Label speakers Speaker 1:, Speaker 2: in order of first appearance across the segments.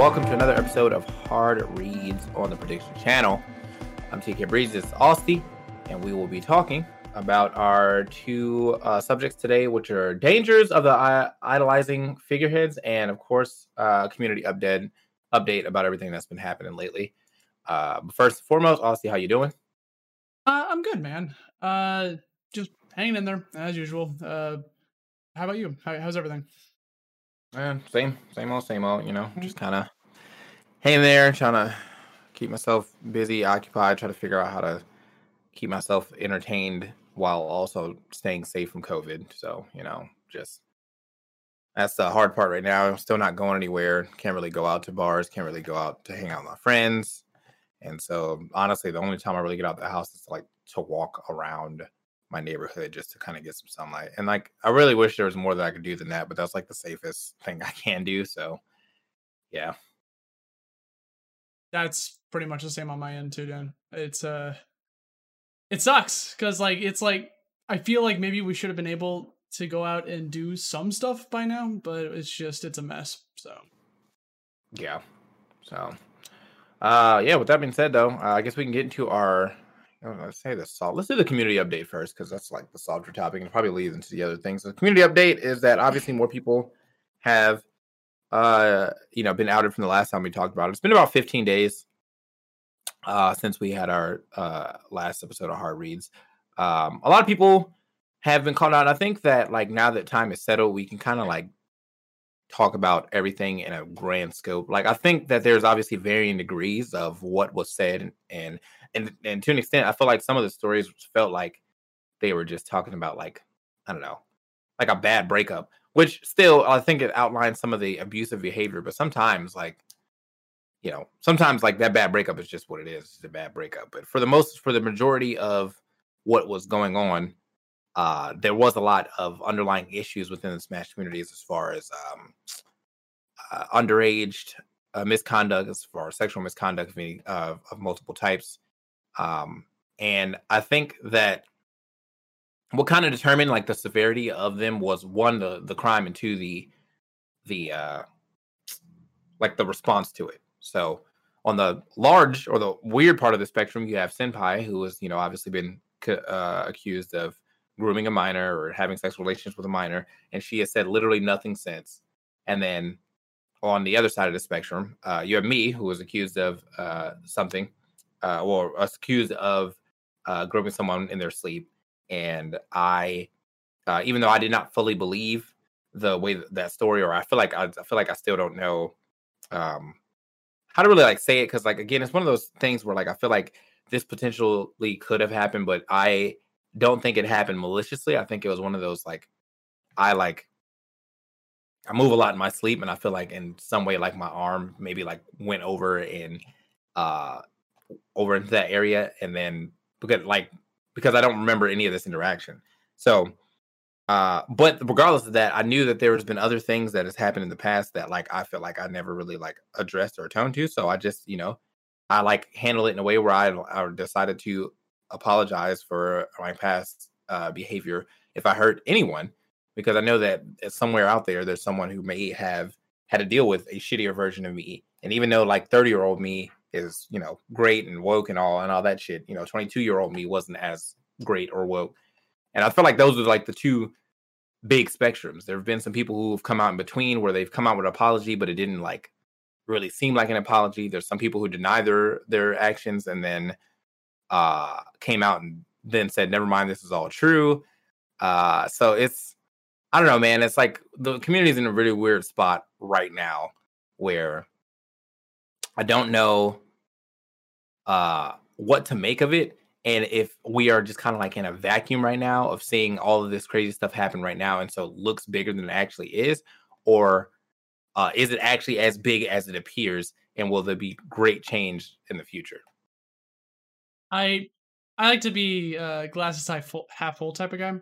Speaker 1: Welcome to another episode of Hard Reads on the Prediction Channel. I'm TK Breeze, this is and we will be talking about our two uh, subjects today, which are dangers of the uh, idolizing figureheads, and of course, uh, community update update about everything that's been happening lately. Uh, but first and foremost, Austin, how you doing?
Speaker 2: Uh, I'm good, man. Uh, just hanging in there as usual. Uh, how about you? How, how's everything?
Speaker 1: Eh, same, same old, same old. You know, just kind of hanging there, trying to keep myself busy, occupied, try to figure out how to keep myself entertained while also staying safe from COVID. So, you know, just that's the hard part right now. I'm still not going anywhere. Can't really go out to bars. Can't really go out to hang out with my friends. And so, honestly, the only time I really get out the house is like to walk around my neighborhood just to kind of get some sunlight. And like, I really wish there was more that I could do than that, but that's like the safest thing I can do. So, yeah.
Speaker 2: That's pretty much the same on my end too, Dan. It's uh, it sucks because like it's like I feel like maybe we should have been able to go out and do some stuff by now, but it's just it's a mess. So,
Speaker 1: yeah. So, uh, yeah. With that being said, though, uh, I guess we can get into our. Let's say the solve. Let's do the community update first because that's like the softer topic and probably leads into the other things. The community update is that obviously more people have, uh, you know, been outed from the last time we talked about it. It's been about 15 days, uh, since we had our uh last episode of Hard Reads. Um, a lot of people have been called out. I think that like now that time is settled, we can kind of like talk about everything in a grand scope. Like I think that there's obviously varying degrees of what was said and and and, and to an extent, I feel like some of the stories felt like they were just talking about like I don't know, like a bad breakup. Which still, I think it outlines some of the abusive behavior. But sometimes, like you know, sometimes like that bad breakup is just what it is. It's a bad breakup. But for the most, for the majority of what was going on, uh, there was a lot of underlying issues within the Smash communities as far as um, uh, underage uh, misconduct, as far as sexual misconduct of, any, uh, of multiple types. Um, and I think that what kind of determined like the severity of them was one the the crime and two the the uh like the response to it. So on the large or the weird part of the spectrum, you have Senpai, who has you know obviously been uh, accused of grooming a minor or having sexual relations with a minor, and she has said literally nothing since. And then on the other side of the spectrum, uh, you have me, who was accused of uh, something, uh, or accused of uh, grooming someone in their sleep, and I, uh, even though I did not fully believe the way that, that story, or I feel like I, I feel like I still don't know um, how to really like say it, because like again, it's one of those things where like I feel like this potentially could have happened, but I don't think it happened maliciously. I think it was one of those like I like I move a lot in my sleep, and I feel like in some way, like my arm maybe like went over and uh over into that area, and then because like because I don't remember any of this interaction. So, uh, but regardless of that, I knew that there has been other things that has happened in the past that like I felt like I never really like addressed or atoned to. So I just you know I like handle it in a way where I, I decided to apologize for my past uh, behavior if I hurt anyone, because I know that somewhere out there there's someone who may have had to deal with a shittier version of me. And even though like 30 year old me is, you know, great and woke and all and all that shit, you know, 22 year old me wasn't as great or woke. And I feel like those are like the two big spectrums. There have been some people who have come out in between where they've come out with an apology, but it didn't like really seem like an apology. There's some people who deny their their actions and then uh came out and then said, never mind, this is all true. Uh so it's I don't know, man. It's like the community's in a really weird spot right now where I don't know uh what to make of it. And if we are just kind of like in a vacuum right now of seeing all of this crazy stuff happen right now, and so it looks bigger than it actually is, or uh, is it actually as big as it appears? And will there be great change in the future?
Speaker 2: I I like to be uh, glasses half full, half full type of guy.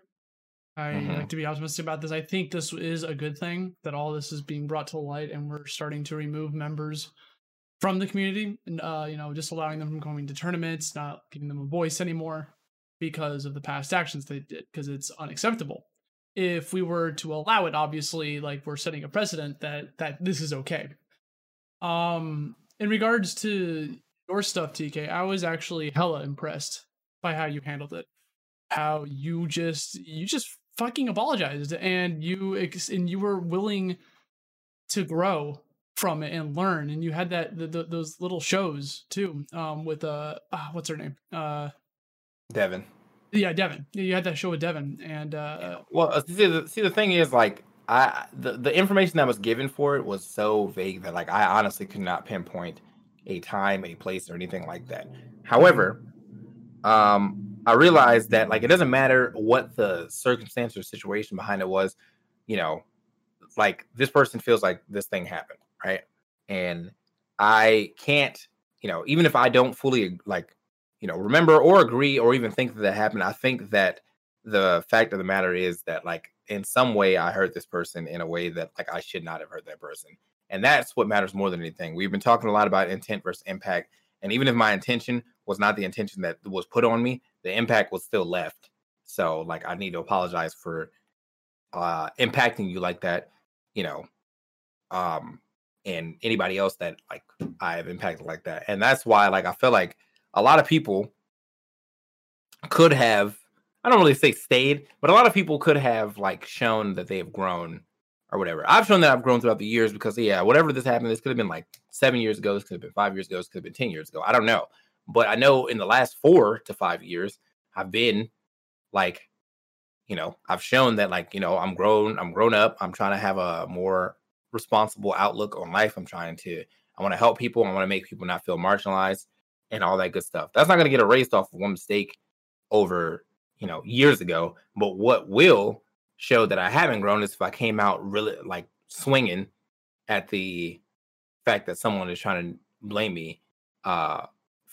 Speaker 2: I
Speaker 1: Mhm.
Speaker 2: like to be optimistic about this. I think this is a good thing that all this is being brought to light, and we're starting to remove members from the community, and uh, you know, just allowing them from going to tournaments, not giving them a voice anymore because of the past actions they did, because it's unacceptable. If we were to allow it, obviously, like we're setting a precedent that that this is okay. Um, in regards to your stuff, TK, I was actually hella impressed by how you handled it. How you just you just fucking apologized and you ex- and you were willing to grow from it and learn and you had that the, the, those little shows too um with uh ah, what's her name uh
Speaker 1: Devin.
Speaker 2: yeah Devin you had that show with Devin and uh
Speaker 1: Well, uh, see, the, see, the thing is, like, I the, the information that was given for it was so vague that, like, I honestly could not pinpoint a time, a place, or anything like that. However, um, I realized that, like, it doesn't matter what the circumstance or situation behind it was. You know, like this person feels like this thing happened, right? And I can't, you know, even if I don't fully like, you know, remember or agree or even think that that happened, I think that the fact of the matter is that like in some way I hurt this person in a way that like I should not have hurt that person. And that's what matters more than anything. We've been talking a lot about intent versus impact. And even if my intention was not the intention that was put on me, the impact was still left. So like I need to apologize for uh impacting you like that, you know. Um and anybody else that like I have impacted like that. And that's why like I feel like a lot of people could have I don't really say stayed, but a lot of people could have like shown that they have grown or whatever. I've shown that I've grown throughout the years because yeah, whatever this happened, this could have been like seven years ago, this could have been five years ago, this could have been ten years ago. I don't know. But I know in the last four to five years, I've been like, you know, I've shown that like, you know, I'm grown, I'm grown up, I'm trying to have a more responsible outlook on life. I'm trying to, I want to help people, I want to make people not feel marginalized and all that good stuff. That's not gonna get erased off of one mistake over you know years ago but what will show that i haven't grown is if i came out really like swinging at the fact that someone is trying to blame me uh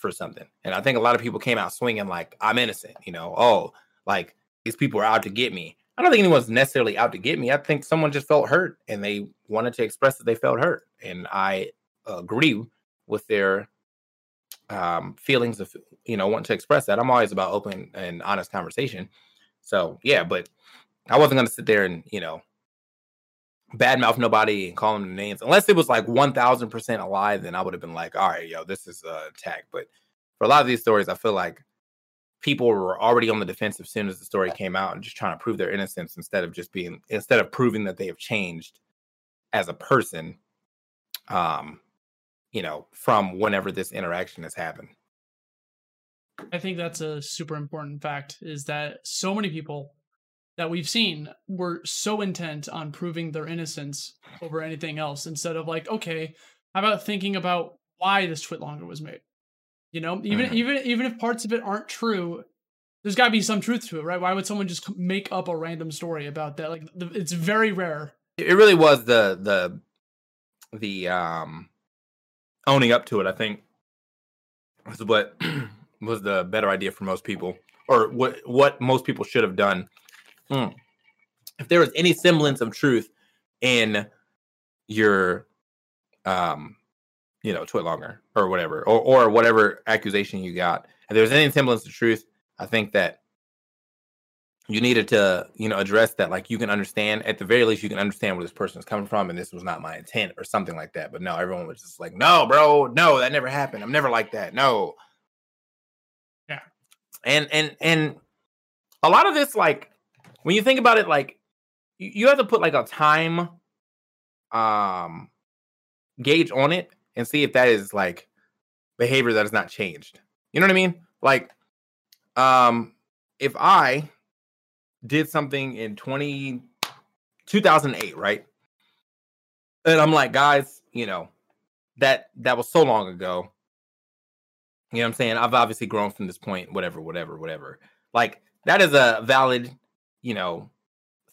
Speaker 1: for something. And I think a lot of people came out swinging like I'm innocent, you know, oh, like these people are out to get me. I don't think anyone's necessarily out to get me. I think someone just felt hurt and they wanted to express that they felt hurt. And I agree with their um, feelings of, you know, wanting to express that. I'm always about open and honest conversation. So, yeah, but I wasn't going to sit there and, you know, badmouth nobody and call them names. Unless it was like 1000% a lie then i would have been like all right yo this is a attack. But for a lot of these stories i feel like people were already on the defensive as soon as the story came out and just trying to prove their innocence instead of just being instead of proving that they have changed as a person um you know from whenever this interaction has happened.
Speaker 2: I think that's a super important fact is that so many people that we've seen were so intent on proving their innocence over anything else instead of like, okay, how about thinking about why this TwitLonger was made? You know, even mm-hmm. even even if parts of it aren't true, there's got to be some truth to it, right? Why would someone just make up a random story about that? Like, the, it's very rare.
Speaker 1: It really was the the the um owning up to it. I think was what was the better idea for most people, or what what most people should have done Mm. If there was any semblance of truth in your, um, you know, TwitLonger or whatever, or or whatever accusation you got, if there's any semblance of truth, I think that you needed to, you know, address that. Like you can understand, at the very least, you can understand where this person is coming from, and this was not my intent, or something like that. But no, everyone was just like, "No, bro, no, that never happened. I'm never like that. No."
Speaker 2: Yeah.
Speaker 1: And and and a lot of this, like, when you think about it, like you, have to put like a time um gauge on it and see if that is like behavior that has not changed. You know what I mean? Like um if I did something in 20 2008, right? And I'm like, guys, you know, that that was so long ago. You know what I'm saying? I've obviously grown from this point, whatever, whatever, whatever. Like that is a valid you know,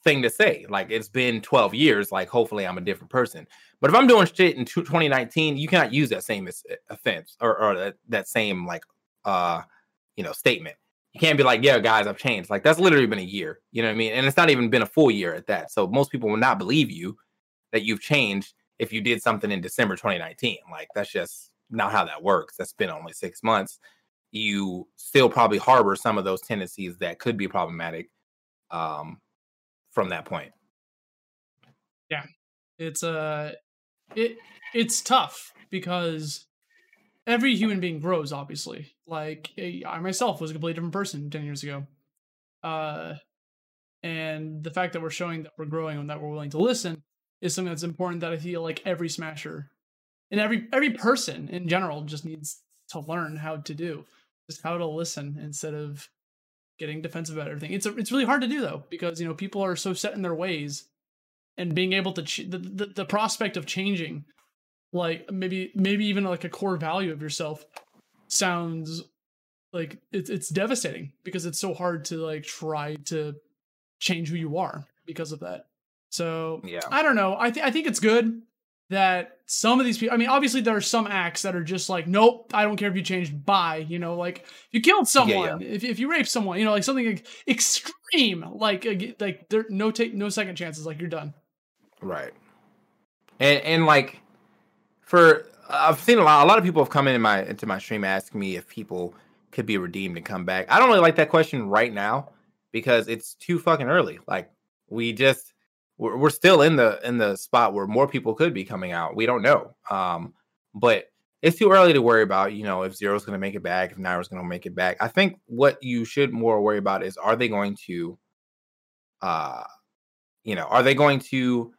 Speaker 1: thing to say. Like it's been 12 years. Like hopefully I'm a different person. But if I'm doing shit in 2019, you cannot use that same offense or, or that, that same like uh you know statement. You can't be like, yeah, guys, I've changed. Like that's literally been a year. You know what I mean? And it's not even been a full year at that. So most people will not believe you that you've changed if you did something in December 2019. Like that's just not how that works. That's been only six months. You still probably harbor some of those tendencies that could be problematic um, from that point.
Speaker 2: Yeah, it's uh, it it's tough because every human being grows. Obviously, like eh, I myself was a completely different person ten years ago. Uh, and the fact that we're showing that we're growing and that we're willing to listen is something that's important. That I feel like every smasher and every every person in general just needs to learn how to do, just how to listen instead of getting defensive about everything. It's a, it's really hard to do though because you know people are so set in their ways, and being able to ch- the, the the prospect of changing, like maybe maybe even like a core value of yourself, sounds like it's it's devastating because it's so hard to like try to change who you are because of that. So yeah, I don't know. I think I think it's good that some of these people, I mean, obviously there are some acts that are just like, nope, I don't care if you changed by, you know, like if you killed someone, yeah, yeah. If, if you raped someone, you know, like something like extreme, like, like there, no take, no second chances, like you're done.
Speaker 1: Right. And, and like for, I've seen a lot, a lot of people have come in my, into my stream asking me if people could be redeemed and come back. I don't really like that question right now because it's too fucking early. Like we just, we're, we're still in the in the spot where more people could be coming out. We don't know. Um, but it's too early to worry about, you know, if Zero's going to make it back, if Nairo's going to make it back. I think what you should more worry about is are they going to, uh, you know, are they going to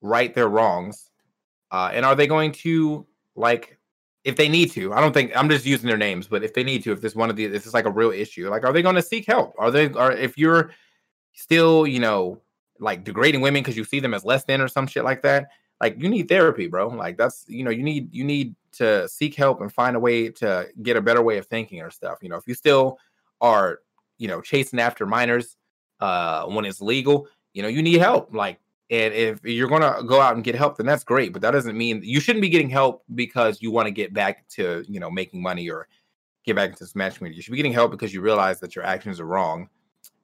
Speaker 1: right their wrongs, uh, and are they going to like if they need to? I don't think I'm just using their names, but if they need to, if this one of the this is like a real issue, like are they going to seek help? Are they are if you're still, you know, like degrading women because you see them as less than or some shit like that like you need therapy bro like that's you know you need you need to seek help and find a way to get a better way of thinking or stuff you know if you still are you know chasing after minors uh when it's legal you know you need help like and if you're to go out and get help then that's great but that doesn't mean you shouldn't be getting help because you want to get back to you know making money or get back into this Smash community. You should be getting help because you realize that your actions are wrong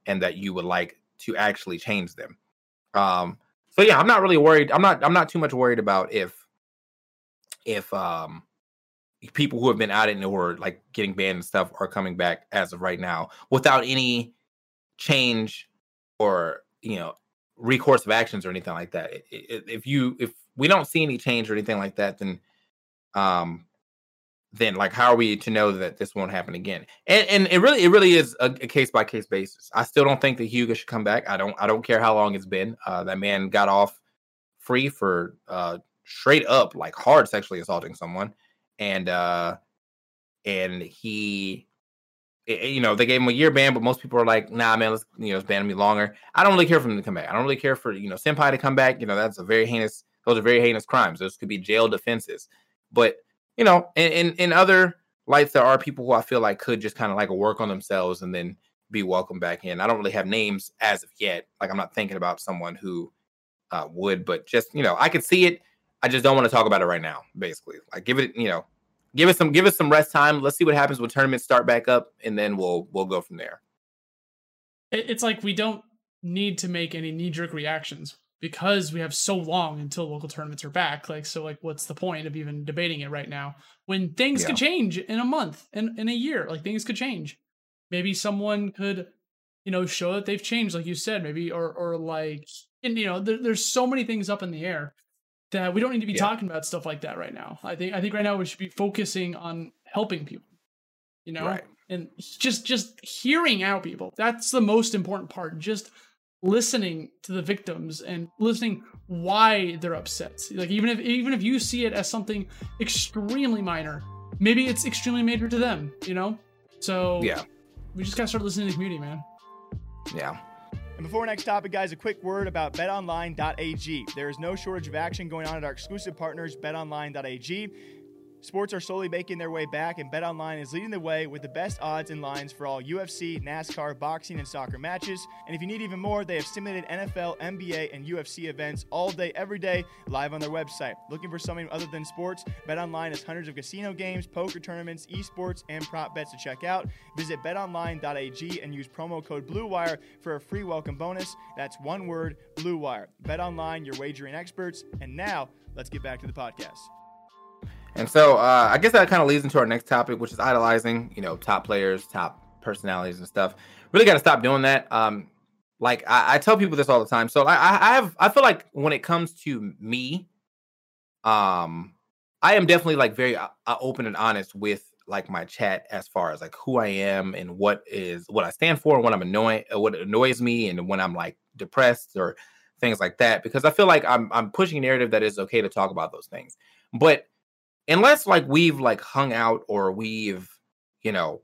Speaker 1: and that you would like to actually change them. Um, so yeah, I'm not really worried. I'm not I'm not too much worried about if if um people who have been out who are like getting banned and stuff are coming back as of right now without any change or you know recourse of actions or anything like that. If you if we don't see any change or anything like that, then um then like how are we to know that this won't happen again? And and it really it really is a, case by case basis. I still don't think that Hugo should come back. I don't I don't care how long it's been. Uh, that man got off free for uh, straight up like hard sexually assaulting someone, and uh, and he. It, you know, they gave him a year ban, but most people are like, "Nah, man, let's you know, it's banning me longer." I don't really care for him to come back. I don't really care for you know, senpai to come back. You know, that's a very heinous. Those are very heinous crimes. Those could be jail defenses. But you know, in, in, in other lights, there are people who I feel like could just kind of like work on themselves and then be welcomed back in. I don't really have names as of yet. Like I'm not thinking about someone who uh, would, but just you know, I could see it. I just don't want to talk about it right now. Basically, like give it, you know, give it some give it some rest time. Let's see what happens when tournaments start back up, and then we'll we'll go from there.
Speaker 2: It's like we don't need to make any knee jerk reactions because we have so long until local tournaments are back like so like what's the point of even debating it right now when things yeah. could change in a month in, in a year like things could change maybe someone could you know show that they've changed like you said maybe or or like and you know there, there's so many things up in the air that we don't need to be yeah. talking about stuff like that right now i think i think right now we should be focusing on helping people you know right. and just just hearing out people that's the most important part just listening to the victims and listening why they're upset. Like even if even if you see it as something extremely minor, maybe it's extremely major to them, you know? So
Speaker 1: yeah,
Speaker 2: we just gotta start listening to the community, man.
Speaker 1: Yeah.
Speaker 3: And before our next topic, guys, a quick word about betonline.ag. There is no shortage of action going on at our exclusive partners, betonline.ag. Sports are slowly making their way back, and BetOnline is leading the way with the best odds and lines for all UFC, NASCAR, boxing, and soccer matches. And if you need even more, they have simulated NFL, NBA, and UFC events all day, every day, live on their website. Looking for something other than sports? BetOnline has hundreds of casino games, poker tournaments, esports, and prop bets to check out. Visit betonline.ag and use promo code BLUEWIRE for a free welcome bonus. That's one word, BLUEWIRE. BetOnline, your wagering experts. And now, let's get back to the podcast.
Speaker 1: And so uh, I guess that kind of leads into our next topic, which is idolizing, you know, top players, top personalities and stuff. Really got to stop doing that. Um, like I, I, tell people this all the time. So I, I have, I feel like when it comes to me, um, I am definitely like very uh, uh, open and honest with like my chat as far as like who I am and what is what I stand for and what I'm annoying, uh, what annoys me, and when I'm like depressed or things like that. Because I feel like I'm I'm pushing a narrative that is okay to talk about those things, but unless like we've like hung out or we've you know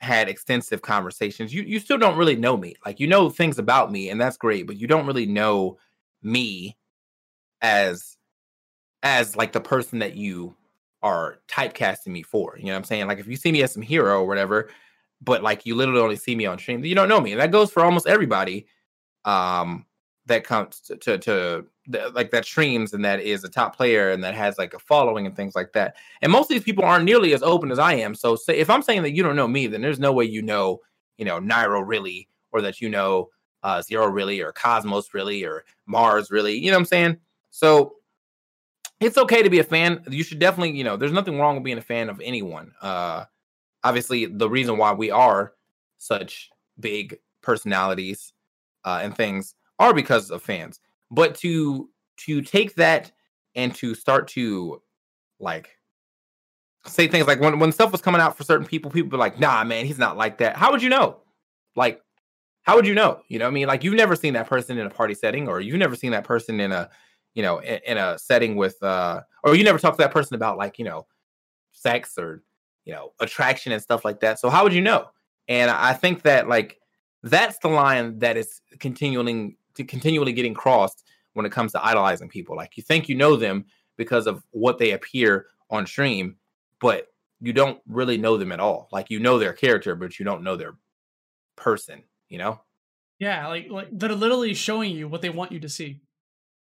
Speaker 1: had extensive conversations you you still don't really know me. Like you know things about me and that's great but you don't really know me as as like the person that you are typecasting me for you know what i'm saying? Like if you see me as some hero or whatever but like you literally only see me on stream you don't know me and that goes for almost everybody um that comes to, to, to the, like that streams and that is a top player and that has like a following and things like that. And most of these people aren't nearly as open as I am. So say if I'm saying that you don't know me, then there's no way you know, you know, Nairo really, or that you know uh Zero really, or Cosmos really, or Mars really. You know what I'm saying? So it's okay to be a fan. You should definitely, you know, there's nothing wrong with being a fan of anyone. Uh obviously the reason why we are such big personalities uh and things are because of fans. But to to take that and to start to like say things like when when stuff was coming out for certain people, people were like, "Nah, man, he's not like that." How would you know? Like, how would you know? You know, I mean, like you've never seen that person in a party setting, or you've never seen that person in a, you know, in, in a setting with, uh, or you never talked to that person about like, you know, sex or you know, attraction and stuff like that. So how would you know? And I think that like that's the line that is continuing continually getting crossed when it comes to idolizing people. Like you think you know them because of what they appear on stream, but you don't really know them at all. Like you know their character, but you don't know their person, you know?
Speaker 2: Yeah, like like they're literally showing you what they want you to see.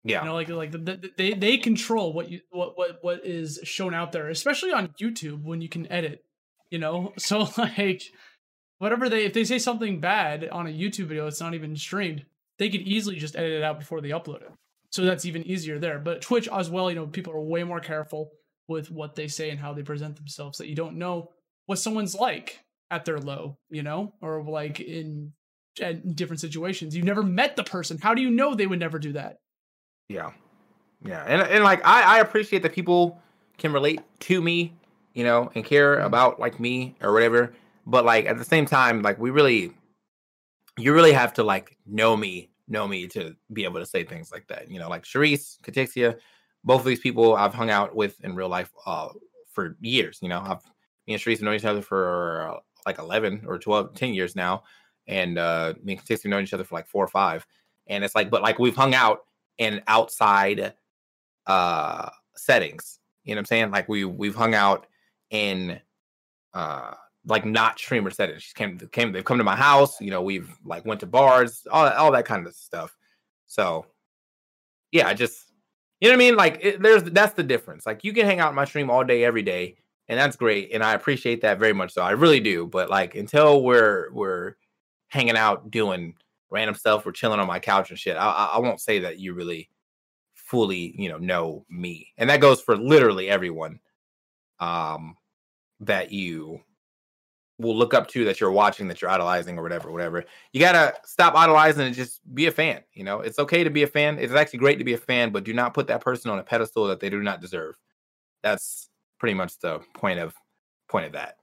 Speaker 1: Yeah,
Speaker 2: you know, like like the, the, they they control what you what what what is shown out there, especially on YouTube when you can edit You know, so like whatever they if they say something bad on a YouTube video, it's not even streamed. They could easily just edit it out before they upload it. So that's even easier there. But Twitch as well, you know, people are way more careful with what they say and how they present themselves that you don't know what someone's like at their low, you know, or like in, in different situations. You've never met the person. How do you know they would never do that?
Speaker 1: Yeah. Yeah. And, and like, I, I appreciate that people can relate to me, you know, and care about like me or whatever. But like at the same time, like we really, you really have to like know me, know me to be able to say things like that. You know, like Sharice, Katixia, both of these people I've hung out with in real life uh, for years. You know, I've me and Sharice have known each other for uh, like 11 or 12, 10 years now. And uh, me and Katixia have known each other for like four or five. And it's like, but like we've hung out in outside uh settings. You know what I'm saying? Like we we've hung out in uh like not streamer settings. She came came they've come to my house, you know, we've like went to bars, all all that kind of stuff. So yeah, I just you know what I mean? Like it, there's that's the difference. Like you can hang out in my stream all day every day and that's great and I appreciate that very much so. I really do, but like until we're we're hanging out doing random stuff, we're chilling on my couch and shit. I, I won't say that you really fully, you know, know me. And that goes for literally everyone um that you will look up to that you're watching that you're idolizing or whatever whatever you gotta stop idolizing and just be a fan you know it's okay to be a fan it's actually great to be a fan but do not put that person on a pedestal that they do not deserve that's pretty much the point of point of that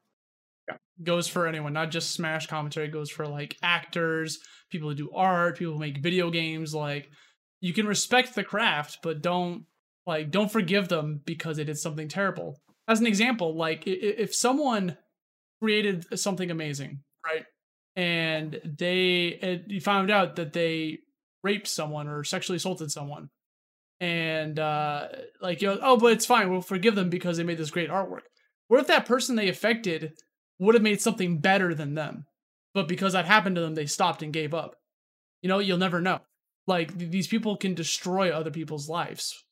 Speaker 1: Yeah.
Speaker 2: goes for anyone, not just Smash commentary. Goes for like actors, people who do art, people who make video games. Like you can respect the craft, but don't like don't forgive them because they did something terrible. As an example, like if someone created something amazing, right, and they you found out that they raped someone or sexually assaulted someone, and uh like you know, oh, but it's fine, we'll forgive them because they made this great artwork. What if that person they affected would have made something better than them. But because that happened to them, they stopped and gave up. You know, you'll never know. Like th- these people can destroy other people's lives.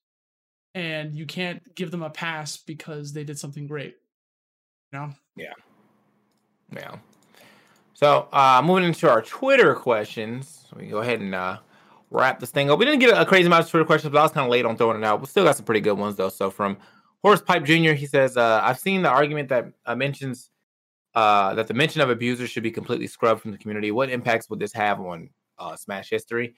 Speaker 2: And you can't give them a pass because they did something great. You know?
Speaker 1: yeah so uh moving into our twitter questions we go ahead and uh wrap this thing up we didn't get a crazy amount of twitter questions but i was kind of late on throwing it out we still got some pretty good ones though so from Horace Pipe Jr. He says, uh, "I've seen the argument that uh, mentions uh, that the mention of abusers should be completely scrubbed from the community. What impacts would this have on uh, Smash history?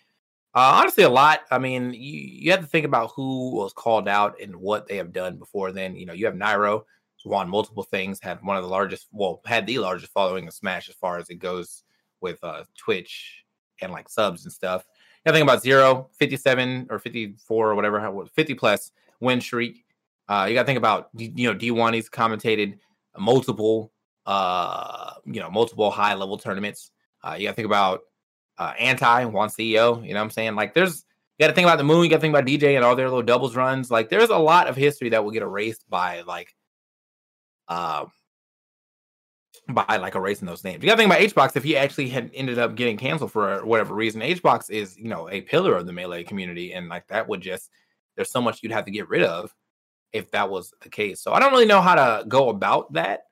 Speaker 1: Honestly, a lot. I mean, you, you have to think about who was called out and what they have done before then. You know, you have Nairo, won multiple things, had one of the largest, well, had the largest following of Smash as far as it goes with uh, Twitch and like subs and stuff. You gotta think about Zero, 57 or 54 or whatever, how- 50 plus win streak. Uh, you got to think about you know D1. He's commentated multiple uh you know multiple high level tournaments. Uh, you got to think about uh, anti one CEO. You know what I'm saying? Like there's you got to think about the moon. You got to think about DJ and all their little doubles runs. Like there's a lot of history that will get erased by like um by like erasing those names. You got to think about HBox if he actually had ended up getting canceled for whatever reason. HBox is you know a pillar of the melee community, and like that would just there's so much you'd have to get rid of if that was the case. So I don't really know how to go about that.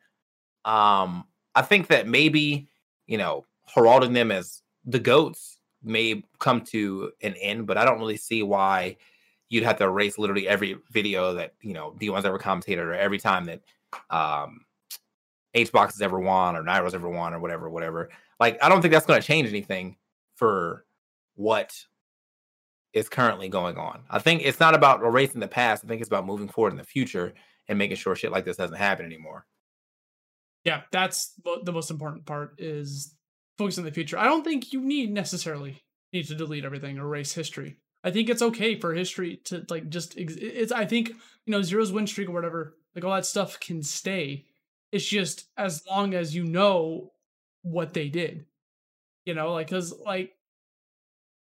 Speaker 1: Um, I think that maybe you know heralding them as the goats may come to an end, but I don't really see why you'd have to erase literally every video that you know D1's ever commentated or every time that um HBox has ever won or Nairo's ever won or whatever, whatever. Like I don't think that's going to change anything for what is currently going on. I think it's not about erasing the past. I think it's about moving forward in the future and making sure shit like this doesn't happen anymore.
Speaker 2: Yeah, that's the most important part is focus on the future. I don't think you need necessarily need to delete everything or erase history. I think it's okay for history to like just ex- it's I think, you know, zero's win streak or whatever, like all that stuff can stay. It's just as long as you know what they did. You know, like cuz like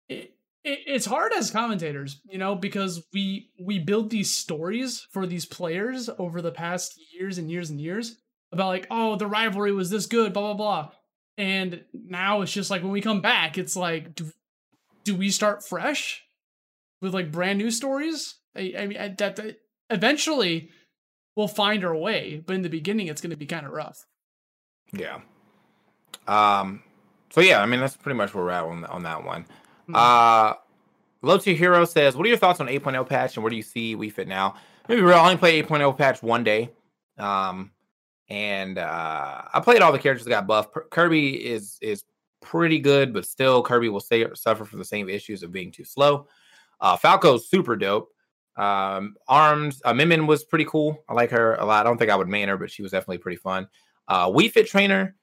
Speaker 2: it, it, it's hard as commentators, you know, because we we build these stories for these players over the past years and years and years about like, oh, the rivalry was this good, blah blah blah. And now it's just like when we come back, it's like, do do we start fresh with like brand new stories? I, I mean, I, that, that eventually we'll find our way, but in the beginning, it's going to be kind of rough.
Speaker 1: Yeah. Um. So yeah, I mean that's pretty much where we're at on on that one.
Speaker 2: Hmm.
Speaker 1: Uh, Low Tier Hero says, "What are your thoughts on 8.0 patch and where do you see Wii Fit now?" Maybe real. I only play 8.0 patch one day. Um, and uh, I played all the characters that got buffed. Kirby is is pretty good, but still Kirby will say, suffer from the same issues of being too slow. Uh, Falco's super dope. Um, Arms, uh, Min Min was pretty cool. I like her a lot. I don't think I would main her, but she was definitely pretty fun. Uh, Wii Fit Trainer,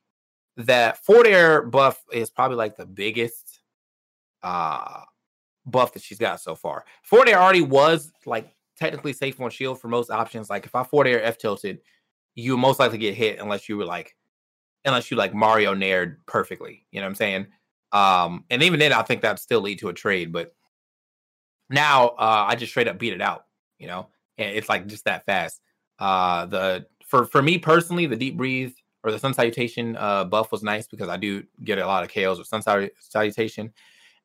Speaker 1: that Fort Air buff is probably like the biggest uh buff that she's got so far. Fort Air already was like technically safe on shield for most options. Like if I Fort Air F tilted, you most likely get hit unless you were like unless you like Mario nared perfectly. You know what I'm saying? Um, and even then I think that'd still lead to a trade, but now uh I just straight up beat it out, you know, and it's like just that fast. Uh the for for me personally, the deep breathe or the sun salutation uh buff was nice because I do get a lot of KOs with sun Salu- salutation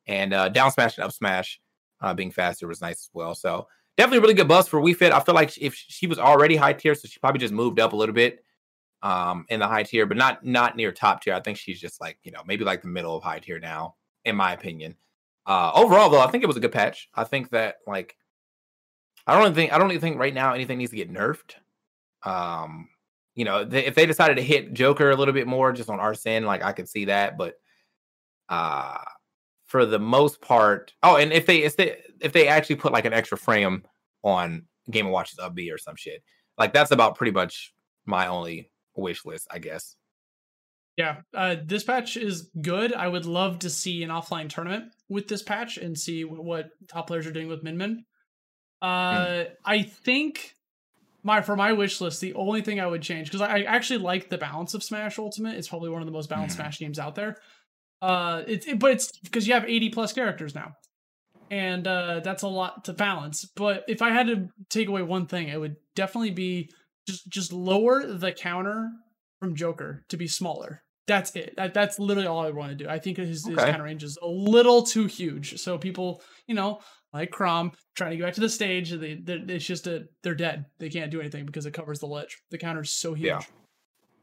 Speaker 1: and uh down smash and up smash uh being faster was nice as well. So definitely really good buffs for Wii Fit. I feel like if she was already high tier, so she probably just moved up a little bit um in the high tier, but not not near top tier. I think she's just like, you know, maybe like the middle of high tier now, in my opinion. Uh overall though, I think it was a good patch. I think that like I don't think I don't even think right now anything needs to get nerfed. Um, you know, if they decided to hit Joker a little bit more just on Arsene, like I could see that, but uh for the most part, oh, and if they if they if they actually put like an extra frame on Game & Watch's up B or some shit, like that's about pretty much my only wish list, I guess.
Speaker 2: Yeah, uh, this patch is good. I would love to see an offline tournament with this patch and see wh- what top players are doing with Min Min. Uh, I think my for my wish list, the only thing I would change because I, I actually like the balance of Smash Ultimate. It's probably one of the most balanced
Speaker 1: Mhm.
Speaker 2: Smash games out there. Uh, it's it, but it's because you have eighty plus characters now, and uh, that's a lot to balance. But if I had to take away one thing, it would definitely be just just lower the counter from Joker to be smaller. That's it. That, that's literally all I want to do. I think his, his
Speaker 1: Okay.
Speaker 2: counter range is a little too huge. So people, you know, like Chrom trying to get back to the stage, they, they it's just a they're dead. They can't do anything because it covers the ledge. The counter is so huge.
Speaker 1: Yeah.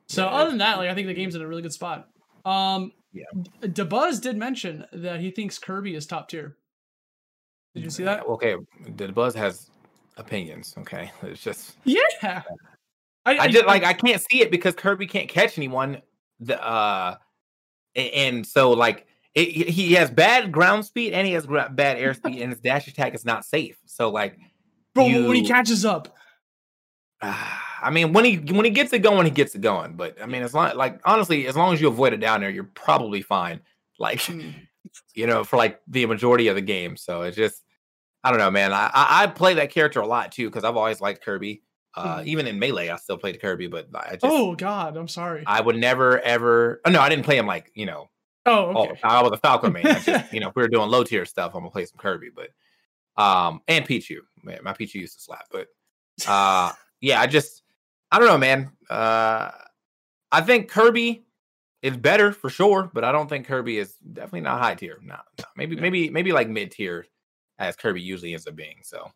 Speaker 2: So
Speaker 1: Yeah,
Speaker 2: other than that, like I think the game's in a really good spot. Um,
Speaker 1: Yeah.
Speaker 2: Dabuz did mention that he thinks Kirby is top tier. Did you see that?
Speaker 1: Okay, Dabuz has opinions. Okay, it's just
Speaker 2: Yeah.
Speaker 1: I just like I can't see it because Kirby can't catch anyone. The uh, and so like it, he- has bad ground speed and he has gra- bad air speed, and his dash attack is not safe. So like,
Speaker 2: bro when he catches up.
Speaker 1: I mean, when he when he gets it going, he gets it going. But I mean, as long like honestly, as long as you avoid it down there, you're probably fine. Like
Speaker 2: Mm.
Speaker 1: you know, for like the majority of the game. So it's just I don't know, man. I I, I play that character a lot too because I've always liked Kirby. Uh,
Speaker 2: Mhm.
Speaker 1: even in melee, I still played Kirby, but I just
Speaker 2: Oh God, I'm sorry.
Speaker 1: I would never ever. Oh, no, I didn't play him like you know
Speaker 2: oh, okay.
Speaker 1: the. I was a Falcon man. Just, you know, if we were doing low tier stuff, I'm gonna play some Kirby, but um, and Pichu. Man, my Pichu used to slap, but uh, yeah, I just I don't know, man. Uh, I think Kirby is better for sure, but I don't think Kirby is definitely not high tier. No, no. maybe maybe maybe like mid tier, as Kirby usually ends up being. So,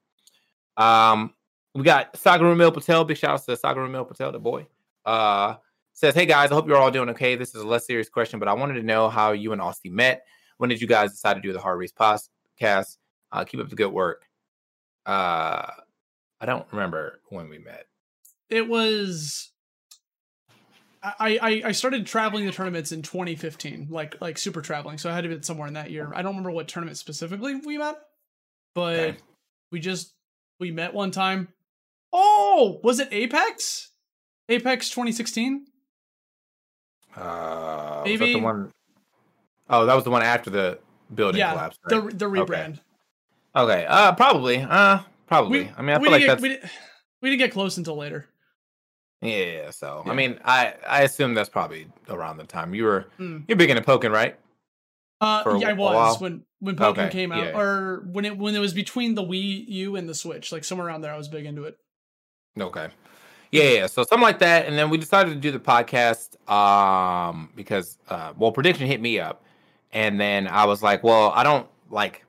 Speaker 1: um, we got Sagaru Mil Patel. Big shout outs to Sagaru Mil Patel, the boy. Uh, says, Hey guys, I hope you're all doing okay. This is a less serious question, but I wanted to know how you and Austin met. When did you guys decide to do the Hard Reads podcast? Uh, keep up the good work. Uh, I don't remember when we met.
Speaker 2: it was I, I I started traveling the tournaments in 2015, like like super traveling. So I had to be somewhere in that year. I don't remember what tournament specifically we met, but
Speaker 1: Okay.
Speaker 2: we just we met one time. Oh, was it Apex? Apex 2016?
Speaker 1: Uh, was that
Speaker 2: Maybe-
Speaker 1: the one oh that was the one after the building
Speaker 2: Yeah,
Speaker 1: collapse.
Speaker 2: the
Speaker 1: right?
Speaker 2: the rebrand.
Speaker 1: Okay. Uh, probably. Uh, probably. I mean, I
Speaker 2: we
Speaker 1: feel like
Speaker 2: didn't
Speaker 1: that's
Speaker 2: get, we, didn't, we didn't get close until later.
Speaker 1: yeah. So I mean, I I assume that's probably around the time you were
Speaker 2: Mm.
Speaker 1: you're big into Pokken, right?
Speaker 2: Uh,
Speaker 1: For
Speaker 2: yeah, I was when when Pokken
Speaker 1: Okay,
Speaker 2: came out,
Speaker 1: yeah.
Speaker 2: or when it when it was between the Wii U and the Switch, like somewhere around there. I was big into it.
Speaker 1: Okay. Yeah, yeah. So something like that, and then we decided to do the podcast um because uh well prediction hit me up, and then I was like, well, I don't like,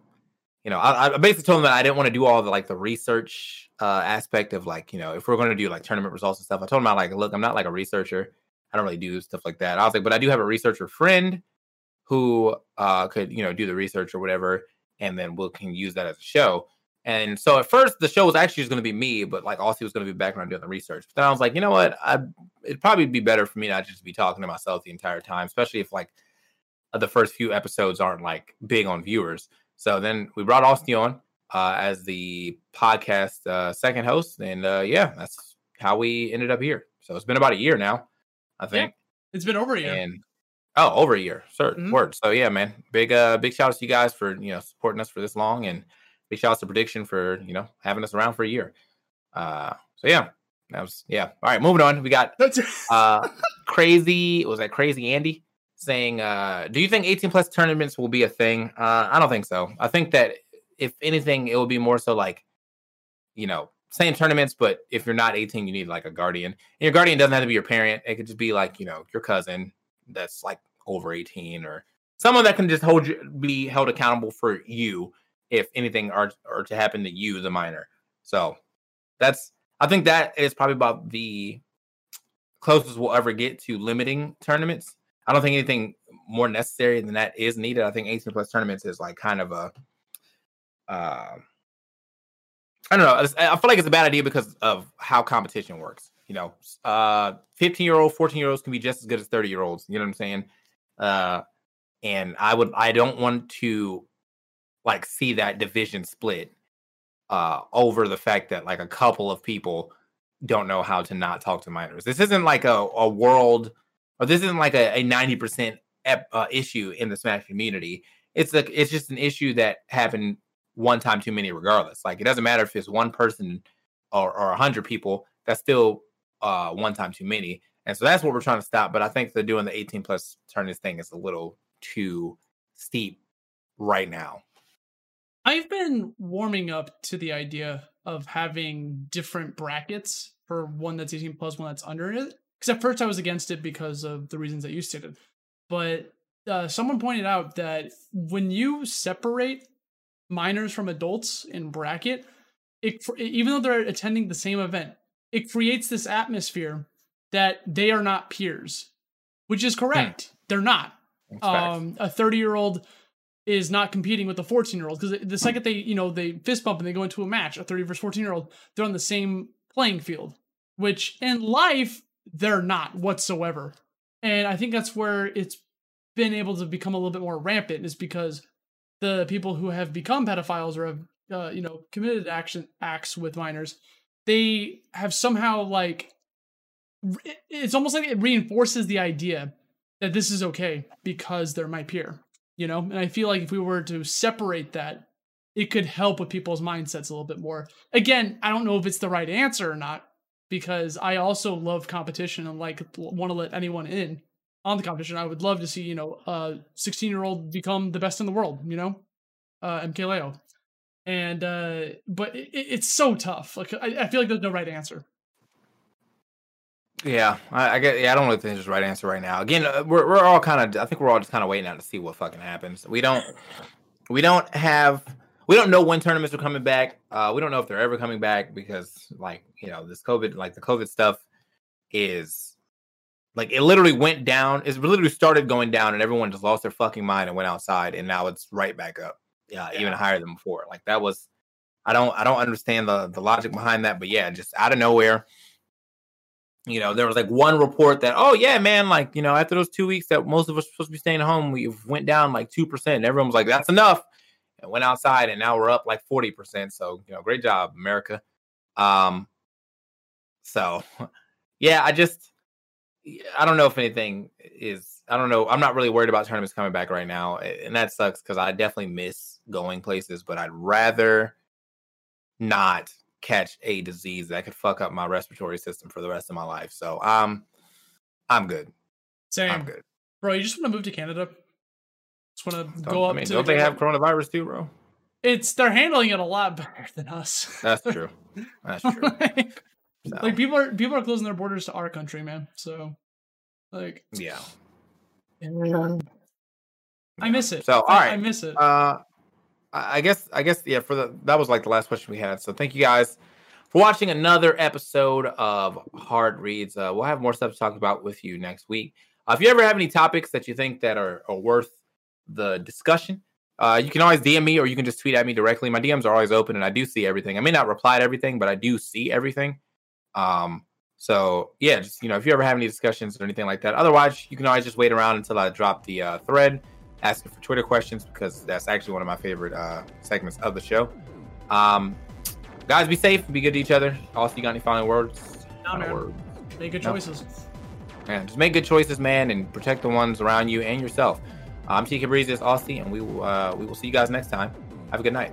Speaker 1: you know, I, I basically told him that I didn't want to do all the like the research uh aspect of like you know if we're going to do like tournament results and stuff. I told him I like look, I'm not like a researcher. I don't really do stuff like that. I was like, but I do have a researcher friend who uh, could, you know, do the research or whatever, and then we can use that as a show. And so at first the show was actually just going to be me, but like Aussie was going to be background doing the research. But then I was like, you know what? I it'd probably be better for me not just to be talking to myself the entire time, especially if like the first few episodes aren't like big on viewers. So then we brought Austin on uh, as the podcast uh, second host, and uh, yeah, that's how we ended up here. So it's been about a year now, I think.
Speaker 2: Yeah, it's been over a year.
Speaker 1: And oh, over a year, certain mm-hmm. word. So yeah, man, big uh, big shout out to you guys for you know supporting us for this long, and big shout out to Prediction for you know having us around for a year. Uh, so yeah, that was yeah. All right, moving on. We got uh, crazy. Was that crazy Andy? saying, uh, "Do you think 18 plus tournaments will be a thing?" Uh, I don't think so. I think that if anything, it will be more so like, you know, same tournaments, but if you're not 18, you need like a guardian. And your guardian doesn't have to be your parent; it could just be like you know your cousin that's like over 18 or someone that can just hold you, be held accountable for you if anything are or to happen to you, the minor. So that's I think that is probably about the closest we'll ever get to limiting tournaments I don't think anything more necessary than that is needed. I think 18 plus tournaments is like kind of a uh, I don't know. I feel like it's a bad idea because of how competition works. You know, uh, 15 year old, 14 year olds can be just as good as 30 year olds. You know what I'm saying? Uh, and I would, I don't want to like see that division split uh, over the fact that like a couple of people don't know how to not talk to minors. This isn't like a, a world or this isn't like a, a 90% ep, uh, issue in the Smash community. It's like it's just an issue that happened one time too many, regardless. Like it doesn't matter if it's one person or or a hundred people. That's still uh, one time too many. And so that's what we're trying to stop. But I think they're doing the 18 plus tournaments thing is a little too steep right now.
Speaker 2: I've been warming up to the idea of having different brackets for one that's 18 plus, one that's under it. Because at first I was against it because of the reasons that you stated. But uh, someone pointed out that when you separate minors from adults in bracket, it, even though they're attending the same event, it creates this atmosphere that they are not peers, which is correct. Hmm. They're not. Um, a 30 year old is not competing with a 14 year old because the second they, you know, they fist bump and they go into a match, a 30 versus 14 year old, they're on the same playing field, which in life, they're not whatsoever. And I think that's where it's been able to become a little bit more rampant is because the people who have become pedophiles or have uh, you know committed action acts with minors, they have somehow like it's almost like it reinforces the idea that this is okay because they're my peer, you know? And I feel like if we were to separate that, it could help with people's mindsets a little bit more. Again, I don't know if it's the right answer or not, because I also love competition and like want to let anyone in on the competition. I would love to see, you know, a 16 year old become the best in the world, you know, uh, MKLeo. And, uh, but it, it's so tough. Like, I, I feel like there's no right answer.
Speaker 1: Yeah, I, I get. Yeah, I don't really think there's a right answer right now. Again, uh, we're we're all kind of. I think we're all just kind of waiting out to see what fucking happens. We don't. We don't have we don't know when tournaments are coming back. Uh, we don't know if they're ever coming back because, like, you know, this COVID, like the COVID stuff is like it literally went down. It literally started going down, and everyone just lost their fucking mind and went outside, and now it's right back up. Yeah, yeah. even higher than before. Like that was, I don't, I don't understand the the logic behind that, but yeah, just out of nowhere. You know, there was like one report that, oh yeah, man, like you know, after those two weeks that most of us supposed to be staying home, we went down like two percent. And everyone was like, that's enough and went outside and now we're up like 40%. So, you know, great job, America. Um, so yeah, I just I don't know if anything is I don't know. I'm not really worried about tournaments coming back right now. And that sucks because I definitely miss going places, but I'd rather not catch a disease that could fuck up my respiratory system for the rest of my life. So um I'm good.
Speaker 2: Same.
Speaker 1: I'm good.
Speaker 2: Bro, you just want to move to Canada? Just want to go up. I mean,
Speaker 1: to don't they have coronavirus too, bro?
Speaker 2: It's they're handling it a lot better than us.
Speaker 1: That's true. That's true.
Speaker 2: like, so. like people are people are closing their borders to our country, man. So, like,
Speaker 1: yeah.
Speaker 2: I miss it.
Speaker 1: So, all right, I,
Speaker 2: I miss it.
Speaker 1: Uh, I guess, I guess, yeah. For the that was like the last question we had. So, thank you guys for watching another episode of Hard Reads. Uh, we'll have more stuff to talk about with you next week. Uh, if you ever have any topics that you think that are, are worth the discussion, uh, you can always DM me or you can just tweet at me directly. My DMs are always open and I do see everything. I may not reply to everything, but I do see everything. Um, so yeah, just you know, if you ever have any discussions or anything like that, otherwise you can always just wait around until I drop the uh, thread asking for Twitter questions because that's actually one of my favorite uh, segments of the show. Um, guys, be safe, be good to each other. Also, you got any final words?
Speaker 2: No,
Speaker 1: Final
Speaker 2: man.
Speaker 1: words?
Speaker 2: Make good
Speaker 1: No.
Speaker 2: choices.
Speaker 1: Man, just make good choices, man, and protect the ones around you and yourself. I'm TK Breeze, this is Aussie, and we will uh, we will see you guys next time. Have a good night.